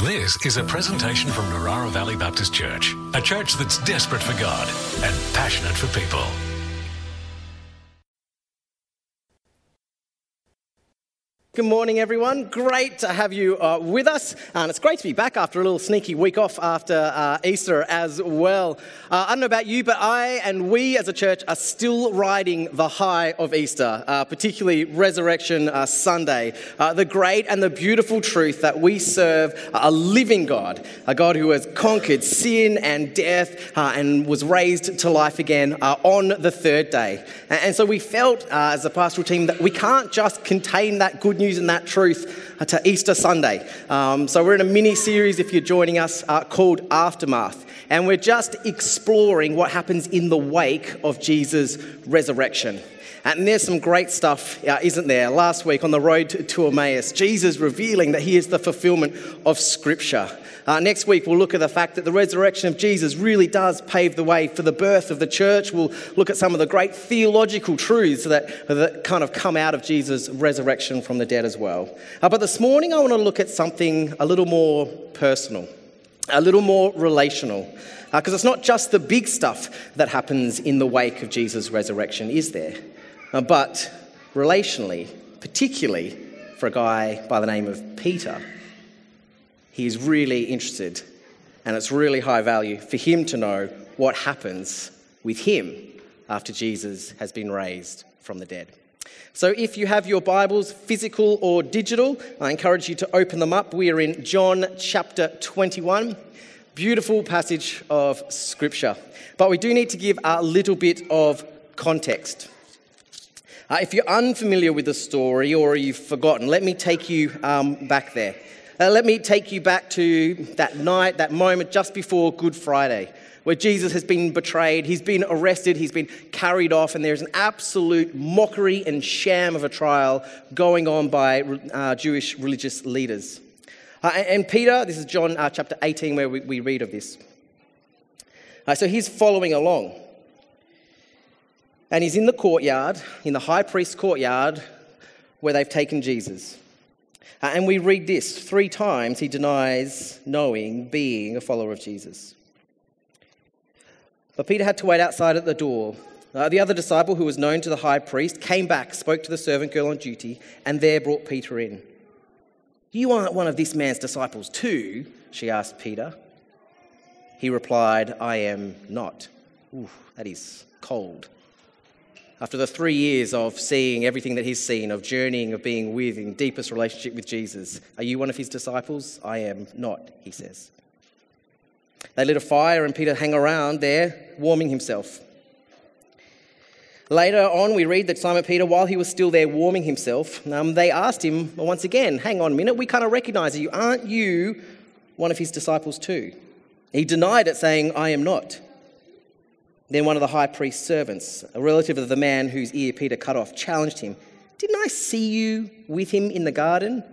This is a presentation from Narara Valley Baptist Church, a church that's desperate for God and passionate for people. Good morning, everyone. Great to have you uh, with us. And it's great to be back after a little sneaky week off after uh, Easter as well. Uh, I don't know about you, but I and we as a church are still riding the high of Easter, uh, particularly Resurrection uh, Sunday. Uh, the great and the beautiful truth that we serve a living God, a God who has conquered sin and death and was raised to life again on the third day. And, so we felt as a pastoral team that we can't just contain that good news news and that truth to Easter Sunday. Um, so, we're in a mini series, if you're joining us, uh, called Aftermath. And we're just exploring what happens in the wake of Jesus' resurrection. And there's some great stuff, uh, isn't there? Last week on the road to, Emmaus, Jesus revealing that he is the fulfillment of Scripture. Uh, next week, we'll look at the fact that the resurrection of Jesus really does pave the way for the birth of the church. We'll look at some of the great theological truths that, that kind of come out of Jesus' resurrection from the dead as well. Uh, but this morning, I want to look at something a little more personal, a little more relational. Because uh, it's not just the big stuff that happens in the wake of Jesus' resurrection, is there? Uh, but relationally, particularly for a guy by the name of Peter he's really interested, and it's really high value for him to know what happens with him after Jesus has been raised from the dead. So, if you have your Bibles, physical or digital, I encourage you to open them up. We are in John chapter 21. Beautiful passage of Scripture. But we do need to give a little bit of context. Uh, if you're unfamiliar with the story or you've forgotten, let me take you um, back there. Uh, let me take you back to that night, that moment just before Good Friday, where Jesus has been betrayed, he's been arrested, he's been carried off, and there's an absolute mockery and sham of a trial going on by uh, Jewish religious leaders. Uh, and Peter, this is John uh, chapter 18, where we, we read of this. Uh, so he's following along. And he's in the courtyard, in the high priest's courtyard, where they've taken Jesus. Uh, and we read this three times he denies knowing, being a follower of Jesus. But Peter had to wait outside at the door. Uh, the other disciple, who was known to the high priest, came back, spoke to the servant girl on duty, and there brought Peter in. You aren't one of this man's disciples, too? she asked Peter. He replied, I am not. Ooh, that is cold. After the three years of seeing everything that he's seen, of journeying, of being with, in deepest relationship with Jesus, are you one of his disciples? I am not, he says. They lit a fire and Peter hung around there, warming himself. Later on, we read that Simon Peter, while he was still there warming himself, um, they asked him once again, Hang on a minute, we kind of recognize you. Aren't you one of his disciples too? He denied it, saying, I am not. Then one of the high priest's servants, a relative of the man whose ear Peter cut off, challenged him, Didn't I see you with him in the garden?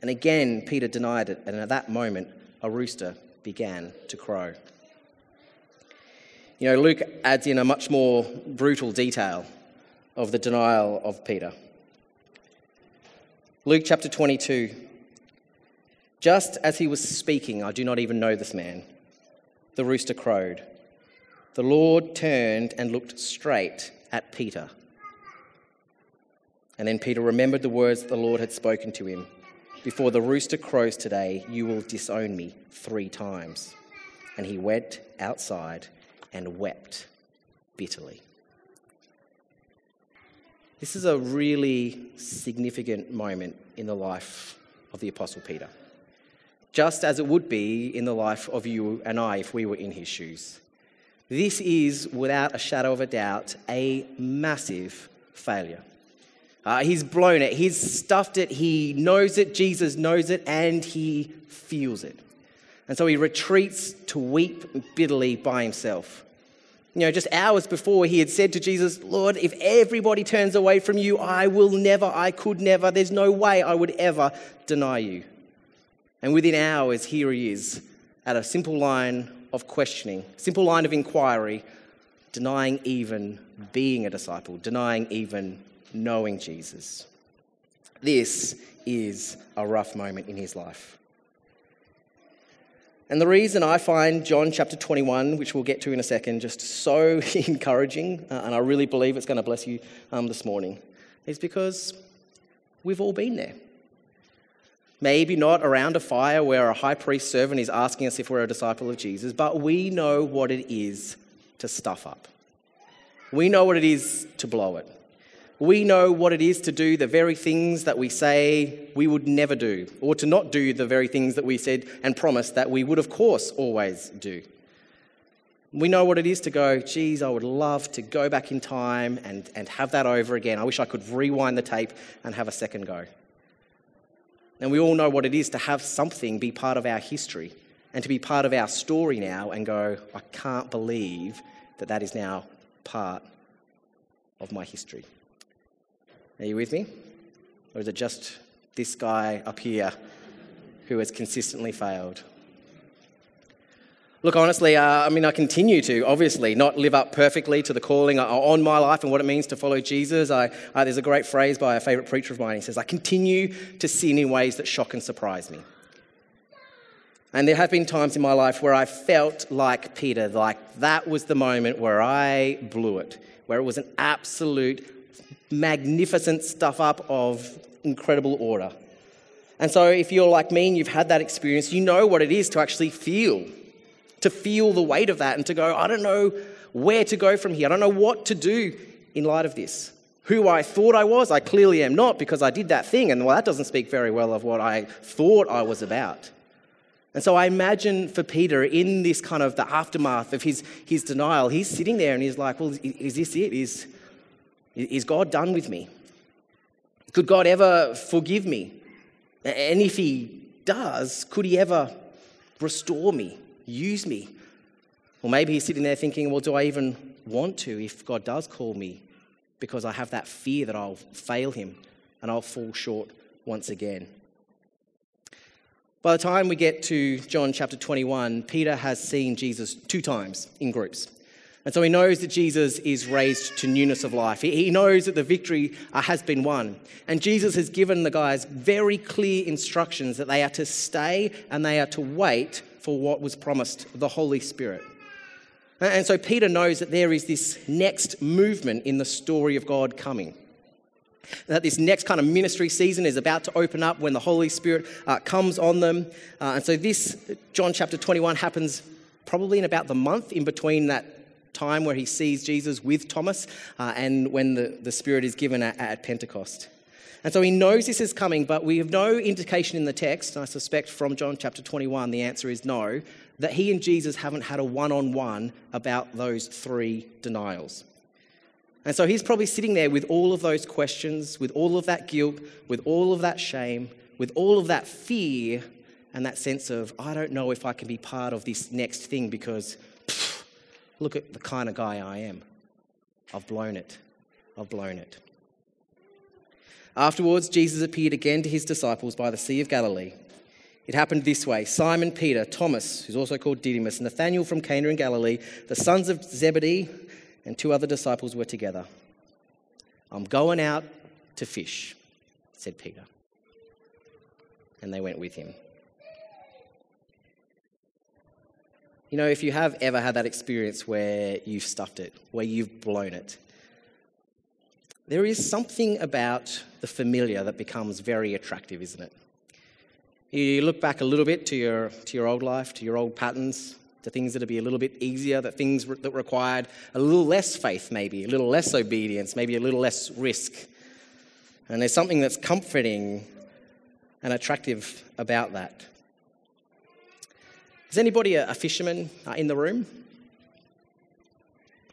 And again, Peter denied it, and at that moment, a rooster began to crow. You know, Luke adds in a much more brutal detail of the denial of Peter. Luke chapter 22. Just as he was speaking, I do not even know this man, the rooster crowed. The Lord turned and looked straight at Peter. And then Peter remembered the words that the Lord had spoken to him Before the rooster crows today, you will disown me three times. And he went outside and wept bitterly. This is a really significant moment in the life of the Apostle Peter, just as it would be in the life of you and I if we were in his shoes. This is, without a shadow of a doubt, a massive failure. Uh, he's blown it, he's stuffed it, he knows it, Jesus knows it, and he feels it. And so he retreats to weep bitterly by himself. You know, just hours before, he had said to Jesus, Lord, if everybody turns away from you, I will never, I could never, there's no way I would ever deny you. And within hours, here he is at a simple line of questioning, simple line of inquiry, denying even being a disciple, denying even knowing Jesus. This is a rough moment in his life. And the reason I find John chapter 21, which we'll get to in a second, just so encouraging, uh, and I really believe it's going to bless you um, this morning, is because we've all been there. Maybe not around a fire where a high priest servant is asking us if we're a disciple of Jesus, but we know what it is to stuff up. We know what it is to blow it. We know what it is to do the very things that we say we would never do, or to not do the very things that we said and promised that we would, of course, always do. We know what it is to go, geez, I would love to go back in time and, and have that over again. I wish I could rewind the tape and have a second go. And we all know what it is to have something be part of our history and to be part of our story now and go, I can't believe that that is now part of my history. Are you with me? Or is it just this guy up here who has consistently failed? Look, honestly, uh, I mean, I continue to obviously not live up perfectly to the calling on my life and what it means to follow Jesus. I, uh, there's a great phrase by a favourite preacher of mine. He says, I continue to sin in ways that shock and surprise me. And there have been times in my life where I felt like Peter, like that was the moment where I blew it, where it was an absolute magnificent stuff up of incredible order. And so, if you're like me and you've had that experience, you know what it is to actually feel, to feel the weight of that and to go, I don't know where to go from here. I don't know what to do in light of this. Who I thought I was, I clearly am not because I did that thing. And well, that doesn't speak very well of what I thought I was about. And so I imagine for Peter, in this kind of the aftermath of his, his denial, he's sitting there and he's like, Well, is this it? Is, is God done with me? Could God ever forgive me? And if He does, could He ever restore me, use me? Or maybe He's sitting there thinking, well, do I even want to if God does call me? Because I have that fear that I'll fail Him and I'll fall short once again. By the time we get to John chapter 21, Peter has seen Jesus two times in groups. And so he knows that Jesus is raised to newness of life. He knows that the victory uh, has been won. And Jesus has given the guys very clear instructions that they are to stay and they are to wait for what was promised the Holy Spirit. And so Peter knows that there is this next movement in the story of God coming. That this next kind of ministry season is about to open up when the Holy Spirit uh, comes on them. Uh, and so this, John chapter 21, happens probably in about the month in between that time where he sees Jesus with Thomas uh, and when the, the Spirit is given at, at Pentecost. And so he knows this is coming, but we have no indication in the text, and I suspect from John chapter 21, the answer is no, that he and Jesus haven't had a one on one about those three denials. And so he's probably sitting there with all of those questions, with all of that guilt, with all of that shame, with all of that fear, and that sense of, I don't know if I can be part of this next thing because Look at the kind of guy I am. I've blown it. I've blown it. Afterwards, Jesus appeared again to his disciples by the Sea of Galilee. It happened this way Simon Peter, Thomas, who's also called Didymus, Nathanael from Cana in Galilee, the sons of Zebedee, and two other disciples were together. I'm going out to fish, said Peter. And they went with him. You know, if you have ever had that experience where you've stuffed it, where you've blown it, there is something about the familiar that becomes very attractive, isn't it? You look back a little bit to your, to your old life, to your old patterns, to things that'd be a little bit easier, that things that required a little less faith, maybe, a little less obedience, maybe a little less risk. And there's something that's comforting and attractive about that. Is anybody a, a fisherman uh, in the room?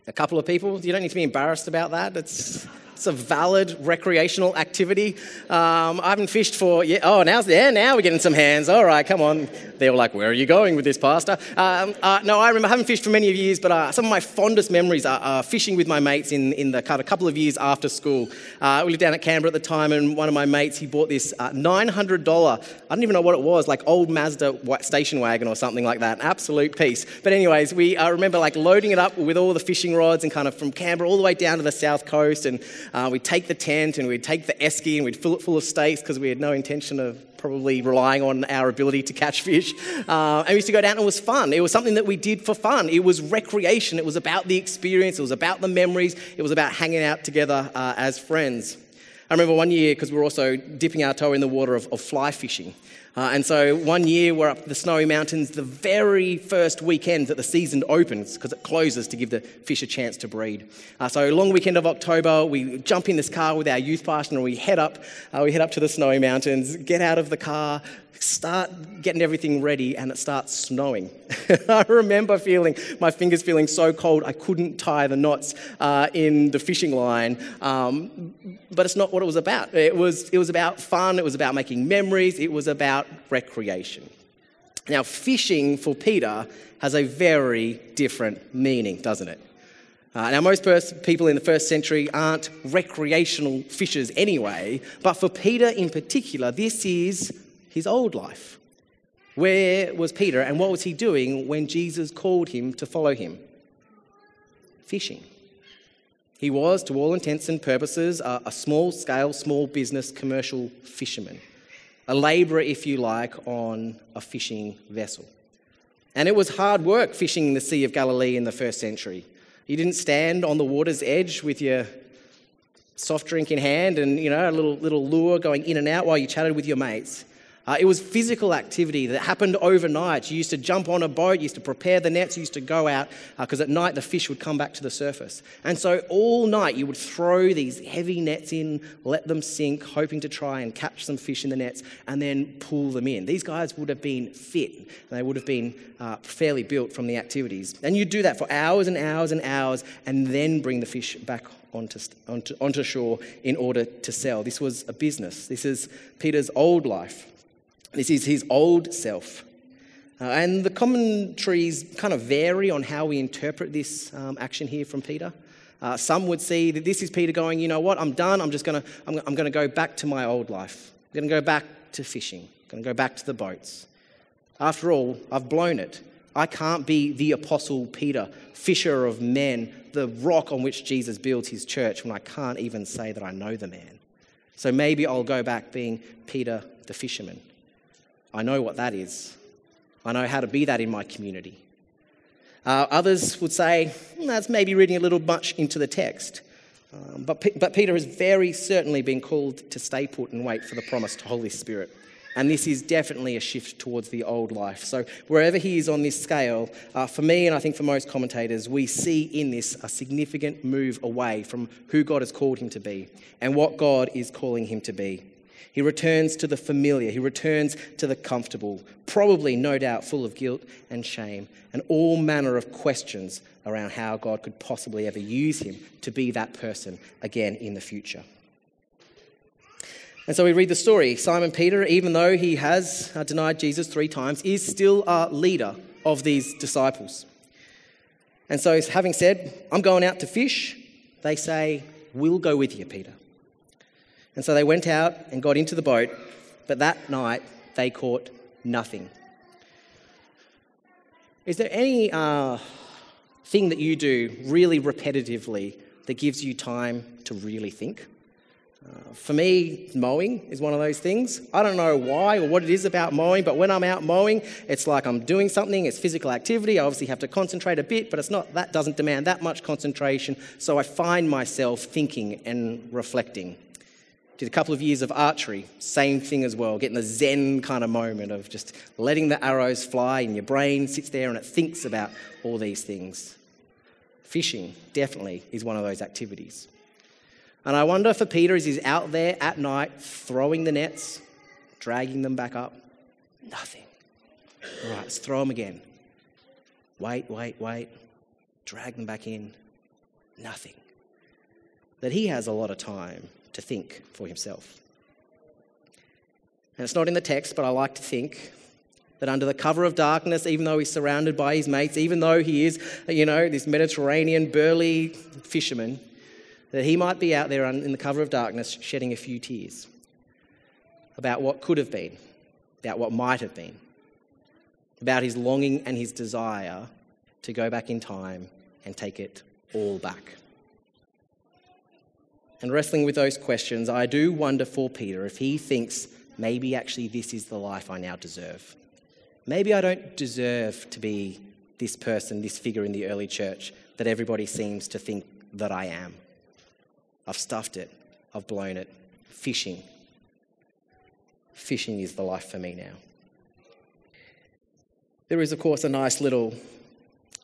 A couple of people? You don't need to be embarrassed about that. It's, it's a valid recreational activity. Um, I haven't fished for, yeah, oh, now's there, now we're getting some hands. All right, come on. They were like, where are you going with this, Pastor? Um, uh, no, I remember, I haven't fished for many years, but uh, some of my fondest memories are, fishing with my mates in, in the kind of couple of years after school. Uh, we lived down at Canberra at the time, and one of my mates, he bought this uh, $900, I don't even know what it was, like old Mazda station wagon or something like that. Absolute piece. But anyways, we uh, remember like loading it up with all the fishing rods and kind of from Canberra all the way down to the south coast and Uh, we'd take the tent and we'd take the esky and we'd fill it full of steaks because we had no intention of probably relying on our ability to catch fish. Uh, and we used to go down and it was fun. It was something that we did for fun. It was recreation. It was about the experience. It was about the memories. It was about hanging out together uh, as friends. I remember one year, because we were also dipping our toe in the water of, of fly fishing. Uh, and so one year we're up the snowy mountains, the very first weekend that the season opens, because it closes to give the fish a chance to breed. Uh, so long weekend of October, we jump in this car with our youth pastor and we head up. Uh, we head up to the snowy mountains, get out of the car, start getting everything ready and it starts snowing. I remember feeling my fingers feeling so cold I couldn't tie the knots uh, in the fishing line. Um, but it's not what it was about. It was, it was about fun, it was about making memories, it was about recreation. Now, fishing for Peter has a very different meaning, doesn't it? Uh, now, most pers- people in the first century aren't recreational fishers anyway, but for Peter in particular, this is his old life. Where was Peter and what was he doing when Jesus called him to follow him? Fishing. He was, to all intents and purposes, a, small scale, small business commercial fisherman, a labourer, if you like, on a fishing vessel. And it was hard work fishing in the Sea of Galilee in the first century. You didn't stand on the water's edge with your soft drink in hand and you know a little little lure going in and out while you chatted with your mates. Uh, it was physical activity that happened overnight. You used to jump on a boat, you used to prepare the nets, you used to go out, because uh, at night the fish would come back to the surface. And so all night you would throw these heavy nets in, let them sink, hoping to try and catch some fish in the nets, and then pull them in. These guys would have been fit, they would have been uh, fairly built from the activities. And you'd do that for hours and hours and hours, and then bring the fish back onto, onto, onto shore in order to sell. This was a business. This is Peter's old life. This is his old self. Uh, and the commentaries kind of vary on how we interpret this um, action here from Peter. Uh, some would see that this is Peter going, you know what, I'm done. I'm just going to, I'm, I'm going to go back to my old life. I'm going to go back to fishing. I'm going to go back to the boats. After all, I've blown it. I can't be the apostle Peter, fisher of men, the rock on which Jesus builds his church when I can't even say that I know the man. So maybe I'll go back being Peter the fisherman. I know what that is. I know how to be that in my community. Uh, others would say, hmm, that's maybe reading a little much into the text. Um, but, P- but Peter has very certainly been called to stay put and wait for the promised Holy Spirit. And this is definitely a shift towards the old life. So, wherever he is on this scale, uh, for me and I think for most commentators, we see in this a significant move away from who God has called him to be and what God is calling him to be. He returns to the familiar, he returns to the comfortable, probably, no doubt, full of guilt and shame and all manner of questions around how God could possibly ever use him to be that person again in the future. And so we read the story. Simon Peter, even though he has uh, denied Jesus three times, is still a leader of these disciples. And so, having said, I'm going out to fish, they say, We'll go with you, Peter. And so they went out and got into the boat, but that night they caught nothing. Is there any uh, thing that you do really repetitively that gives you time to really think? Uh, for me, mowing is one of those things. I don't know why or what it is about mowing, but when I'm out mowing, it's like I'm doing something. It's physical activity. I obviously have to concentrate a bit, but it's not that doesn't demand that much concentration. So I find myself thinking and reflecting. Did a couple of years of archery, same thing as well, getting the zen kind of moment of just letting the arrows fly and your brain sits there and it thinks about all these things. Fishing definitely is one of those activities. And I wonder for Peter as he's out there at night throwing the nets, dragging them back up, nothing. All right, let's throw them again. Wait, wait, wait. Drag them back in, nothing. That he has a lot of time to think for himself. And it's not in the text, but I like to think that under the cover of darkness, even though he's surrounded by his mates, even though he is, you know, this Mediterranean burly fisherman, that he might be out there in the cover of darkness shedding a few tears about what could have been, about what might have been, about his longing and his desire to go back in time and take it all back. And wrestling with those questions, I do wonder for Peter if he thinks maybe actually this is the life I now deserve. Maybe I don't deserve to be this person, this figure in the early church that everybody seems to think that I am. I've stuffed it, I've blown it. Fishing. Fishing is the life for me now. There is, of course, a nice little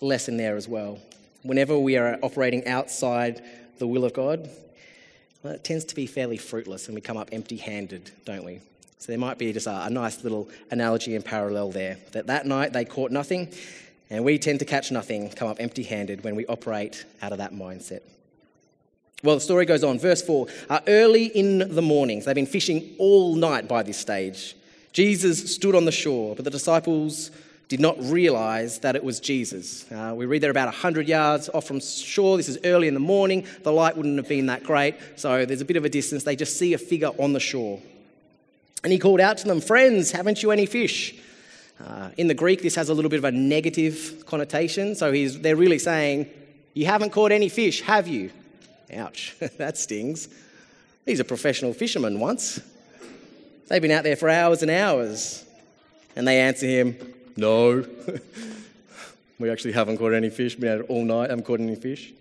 lesson there as well. Whenever we are operating outside the will of God, well, it tends to be fairly fruitless and we come up empty handed, don't we? So there might be just a, a, nice little analogy and parallel there. That that night they caught nothing, and we tend to catch nothing, come up empty handed when we operate out of that mindset. Well, the story goes on. Verse 4 uh, Early in the mornings, they've been fishing all night by this stage. Jesus stood on the shore, but the disciples did not realize that it was Jesus. Uh, we read there about 100 yards off from shore. This is early in the morning. The light wouldn't have been that great, so there's a bit of a distance. They just see a figure on the shore. And he called out to them, Friends, haven't you any fish? Uh, in the Greek, this has a little bit of a negative connotation. So they're really saying, You haven't caught any fish, have you? Ouch, that stings. These are professional fishermen once. They've been out there for hours and hours. And they answer him, No. we actually haven't caught any fish. We Been out all night, haven't caught any fish.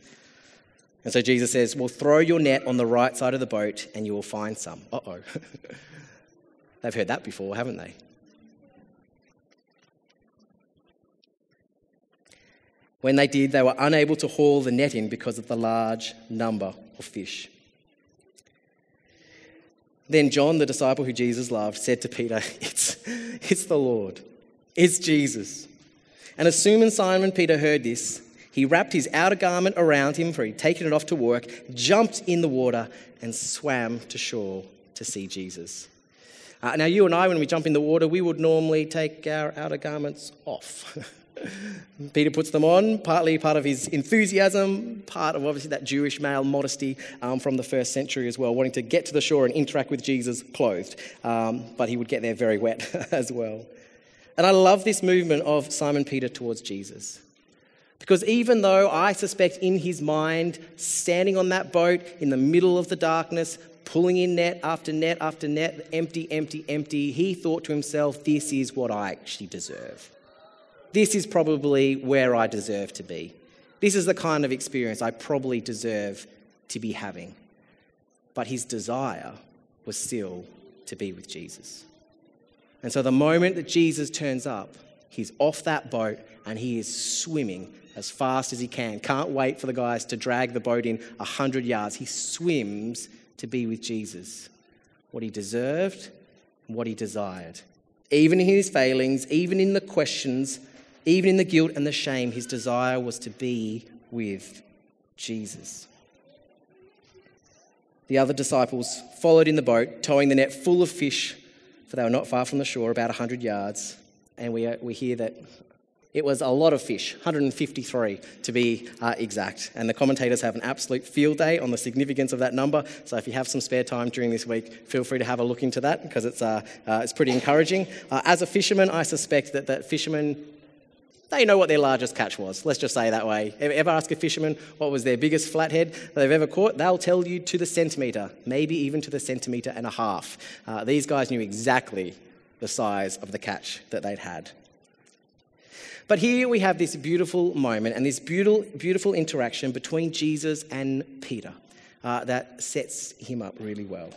And so Jesus says, Well, throw your net on the right side of the boat and you will find some. Uh oh. They've heard that before, haven't they? When they did, they were unable to haul the net in because of the large number of fish. Then John, the disciple who Jesus loved, said to Peter, It's, it's the Lord, it's Jesus. And as soon Simon Peter heard this, he wrapped his outer garment around him, for he'd taken it off to work, jumped in the water, and swam to shore to see Jesus. Uh, now, you and I, when we jump in the water, we would normally take our outer garments off. Peter puts them on, partly part of his enthusiasm, part of obviously that Jewish male modesty um, from the first century as well, wanting to get to the shore and interact with Jesus clothed. Um, but he would get there very wet as well. And I love this movement of Simon Peter towards Jesus. Because even though I suspect in his mind, standing on that boat in the middle of the darkness, pulling in net after net after net, empty, empty, empty, he thought to himself, this is what I actually deserve. This is probably where I deserve to be. This is the kind of experience I probably deserve to be having. But his desire was still to be with Jesus. And so the moment that Jesus turns up, he's off that boat and he is swimming as fast as he can. Can't wait for the guys to drag the boat in 100 yards. He swims to be with Jesus. What he deserved, what he desired. Even in his failings, even in the questions, even in the guilt and the shame, his desire was to be with Jesus. The other disciples followed in the boat, towing the net full of fish, for they were not far from the shore, about 100 yards. And we, uh, we hear that it was a lot of fish, 153 to be uh, exact. And the commentators have an absolute field day on the significance of that number. So if you have some spare time during this week, feel free to have a look into that because it's, uh, uh it's pretty encouraging. Uh, as a fisherman, I suspect that, that fishermen they know what their largest catch was. Let's just say that way. Ever ask a fisherman what was their biggest flathead they've ever caught? They'll tell you to the centimetre, maybe even to the centimetre and a half. Uh, these guys knew exactly the size of the catch that they'd had. But here we have this beautiful moment and this beautiful, beautiful interaction between Jesus and Peter uh, that sets him up really well.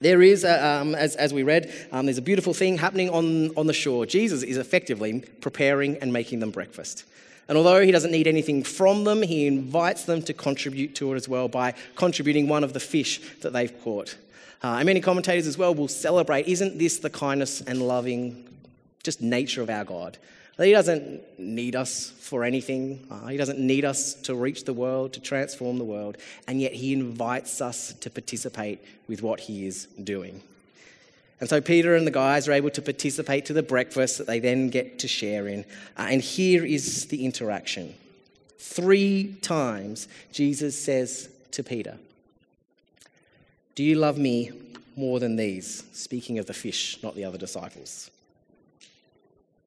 There is, a, um, as, as we read, um, there's a beautiful thing happening on, on the shore. Jesus is effectively preparing and making them breakfast. And although he doesn't need anything from them, he invites them to contribute to it as well by contributing one of the fish that they've caught. Uh, and many commentators as well will celebrate isn't this the kindness and loving just nature of our God? He doesn't need us for anything. Uh, he doesn't need us to reach the world, to transform the world. And yet he invites us to participate with what he is doing. And so Peter and the guys are able to participate to the breakfast that they then get to share in. Uh, and here is the interaction. Three times Jesus says to Peter, Do you love me more than these? Speaking of the fish, not the other disciples.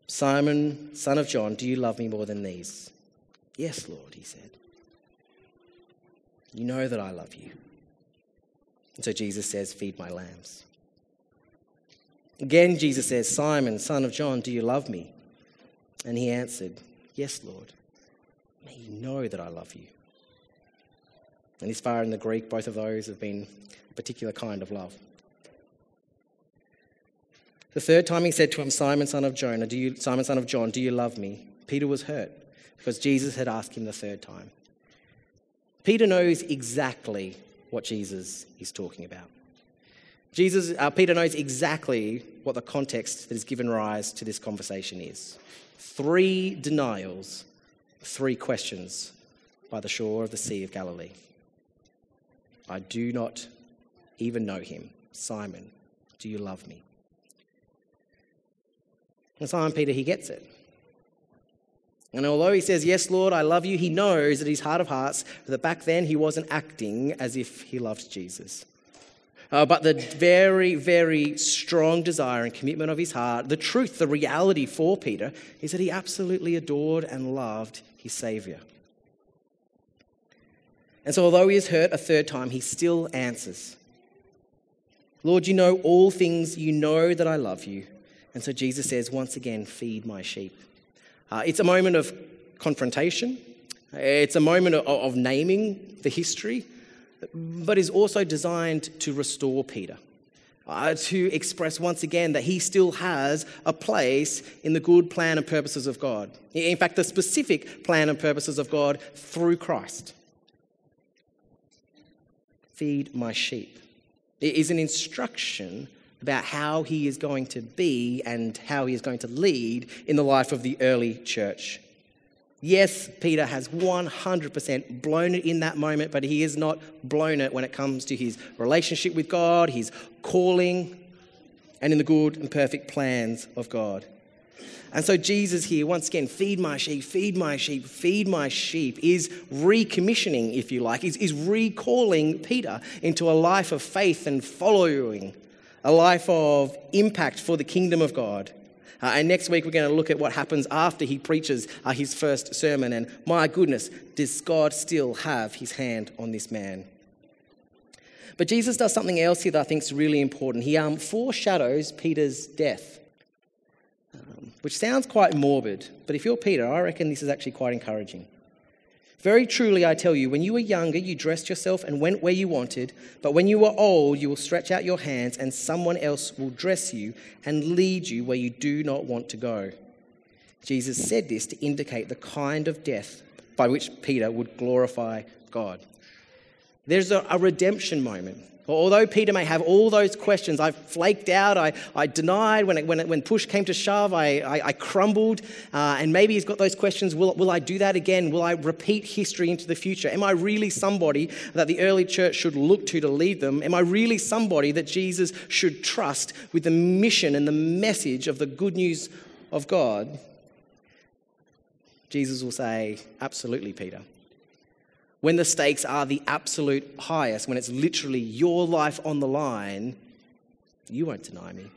Simon, son of John, do you love me more than these? Yes, Lord, he said. You know that I love you. And so Jesus says, Feed my lambs. Again, Jesus says, Simon, son of John, do you love me? And he answered, Yes, Lord. May you know that I love you. And this far in the Greek, both of those have been a particular kind of love. The third time he said to him, Simon, son of Jonah, do you, Simon, son of John, do you love me? Peter was hurt because Jesus had asked him the third time. Peter knows exactly what Jesus is talking about. Jesus, uh, Peter knows exactly what the context that has given rise to this conversation is. Three denials, three questions by the shore of the Sea of Galilee. I do not even know him. Simon, do you love me? And Simon Peter, he gets it. And although he says, Yes, Lord, I love you, he knows that his heart of hearts that back then he wasn't acting as if he loved Jesus. Uh, but the very, very strong desire and commitment of his heart, the truth, the reality for Peter, is that he absolutely adored and loved his Savior. And so, although he is hurt a third time, he still answers Lord, you know all things, you know that I love you. And so Jesus says, once again, feed my sheep. Uh, it's a moment of confrontation, it's a moment of, of naming the history, but is also designed to restore Peter. Uh, to express once again that he still has a place in the good plan and purposes of God. In fact, the specific plan and purposes of God through Christ. Feed my sheep. It is an instruction about how he is going to be and how he is going to lead in the life of the early church. Yes, Peter has 100% blown it in that moment, but he has not blown it when it comes to his relationship with God, his calling, and in the good and perfect plans of God. And so, Jesus here, once again, feed my sheep, feed my sheep, feed my sheep, is recommissioning, if you like, is, is recalling Peter into a life of faith and following a life of impact for the kingdom of God. Uh, and next week, we're going to look at what happens after he preaches uh, his first sermon. And my goodness, does God still have his hand on this man? But Jesus does something else here that I think is really important. He um, foreshadows Peter's death, um, which sounds quite morbid. But if you're Peter, I reckon this is actually quite encouraging. Very truly, I tell you, when you were younger, you dressed yourself and went where you wanted, but when you were old, you will stretch out your hands, and someone else will dress you and lead you where you do not want to go. Jesus said this to indicate the kind of death by which Peter would glorify God. There's a, a redemption moment Although Peter may have all those questions, I flaked out, I, I denied, when, it, when, it, when push came to shove, I, I, I crumbled. Uh, and maybe he's got those questions will, will I do that again? Will I repeat history into the future? Am I really somebody that the early church should look to to lead them? Am I really somebody that Jesus should trust with the mission and the message of the good news of God? Jesus will say, Absolutely, Peter when the stakes are the absolute highest, when it's literally your life on the line, you won't deny me.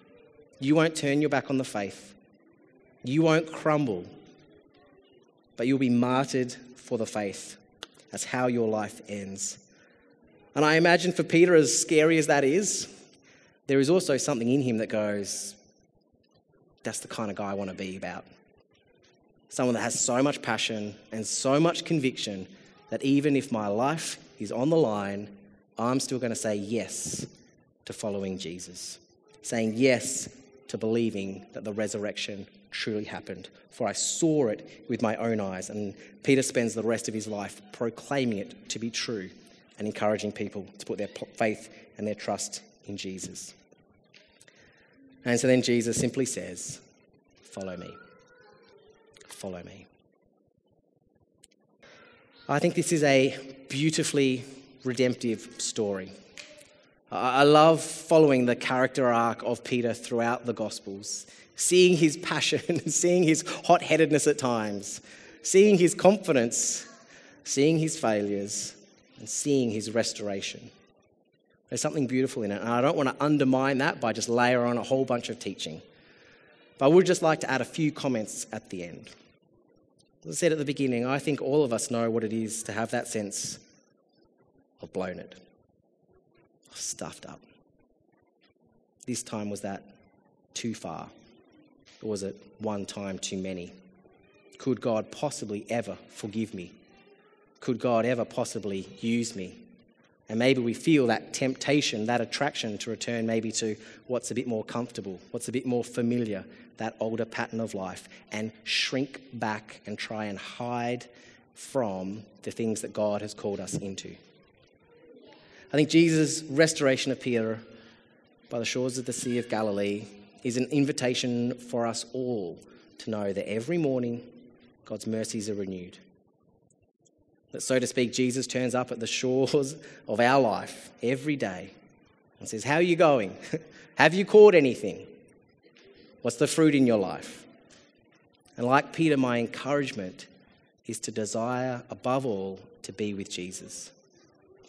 You won't turn your back on the faith. You won't crumble, but you'll be martyred for the faith. That's how your life ends. And I imagine for Peter, as scary as that is, there is also something in him that goes, that's the kind of guy I want to be about. Someone that has so much passion and so much conviction that even if my life is on the line, I'm still going to say yes to following Jesus, saying yes to believing that the resurrection truly happened. For I saw it with my own eyes. And Peter spends the rest of his life proclaiming it to be true and encouraging people to put their faith and their trust in Jesus. And so then Jesus simply says, Follow me. Follow me. I think this is a beautifully redemptive story. I love following the character arc of Peter throughout the Gospels, seeing his passion, seeing his hot headedness at times, seeing his confidence, seeing his failures, and seeing his restoration. There's something beautiful in it, and I don't want to undermine that by just layer on a whole bunch of teaching. But I would just like to add a few comments at the end. As I said at the beginning, I think all of us know what it is to have that sense of blown it. Stuffed up. This time, was that too far? Or was it one time too many? Could God possibly ever forgive me? Could God ever possibly use me? And maybe we feel that temptation, that attraction to return maybe to what's a bit more comfortable, what's a bit more familiar, that older pattern of life, and shrink back and try and hide from the things that God has called us into. I think Jesus' restoration of Peter by the shores of the Sea of Galilee is an invitation for us all to know that every morning God's mercies are renewed. That, so to speak, Jesus turns up at the shores of our life every day and says, How are you going? Have you caught anything? What's the fruit in your life? And like Peter, my encouragement is to desire above all to be with Jesus.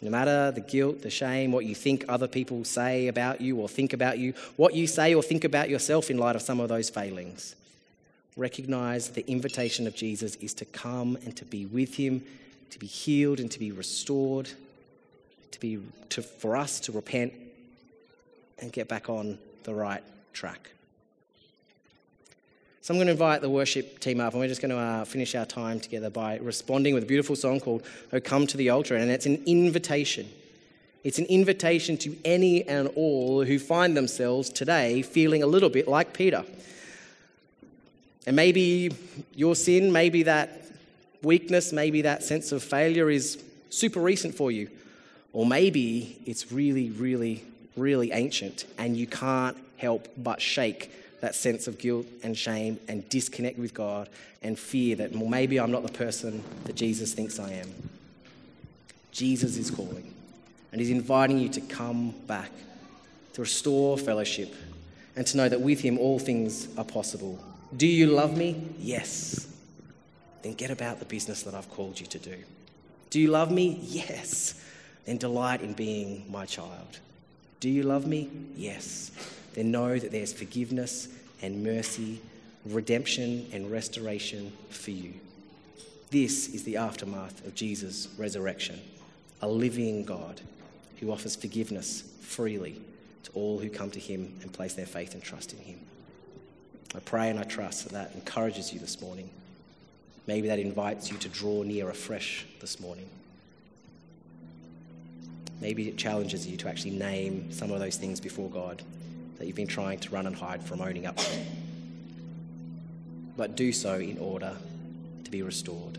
No matter the guilt, the shame, what you think other people say about you or think about you, what you say or think about yourself in light of some of those failings, recognize the invitation of Jesus is to come and to be with him, to be healed and to be restored, to be to, for us to repent and get back on the right track. So I'm going to invite the worship team up, and we're just going to uh, finish our time together by responding with a beautiful song called "Oh Come to the Altar," and it's an invitation. It's an invitation to any and all who find themselves today feeling a little bit like Peter. And maybe your sin, maybe that weakness, maybe that sense of failure is super recent for you. Or maybe it's really, really, really ancient and you can't help but shake that sense of guilt and shame and disconnect with God and fear that, well, maybe I'm not the person that Jesus thinks I am. Jesus is calling and He's inviting you to come back, to restore fellowship, and to know that with Him all things are possible. Do you love me? Yes. Then get about the business that I've called you to do. Do you love me? Yes. Then delight in being my child. Do you love me? Yes then know that there's forgiveness and mercy, redemption and restoration for you. This is the aftermath of Jesus' resurrection, a living God who offers forgiveness freely to all who come to him and place their faith and trust in him. I pray and I trust that that encourages you this morning. Maybe that invites you to draw near afresh this morning. Maybe it challenges you to actually name some of those things before God that you've been trying to run and hide from owning up to. But do so in order to be restored.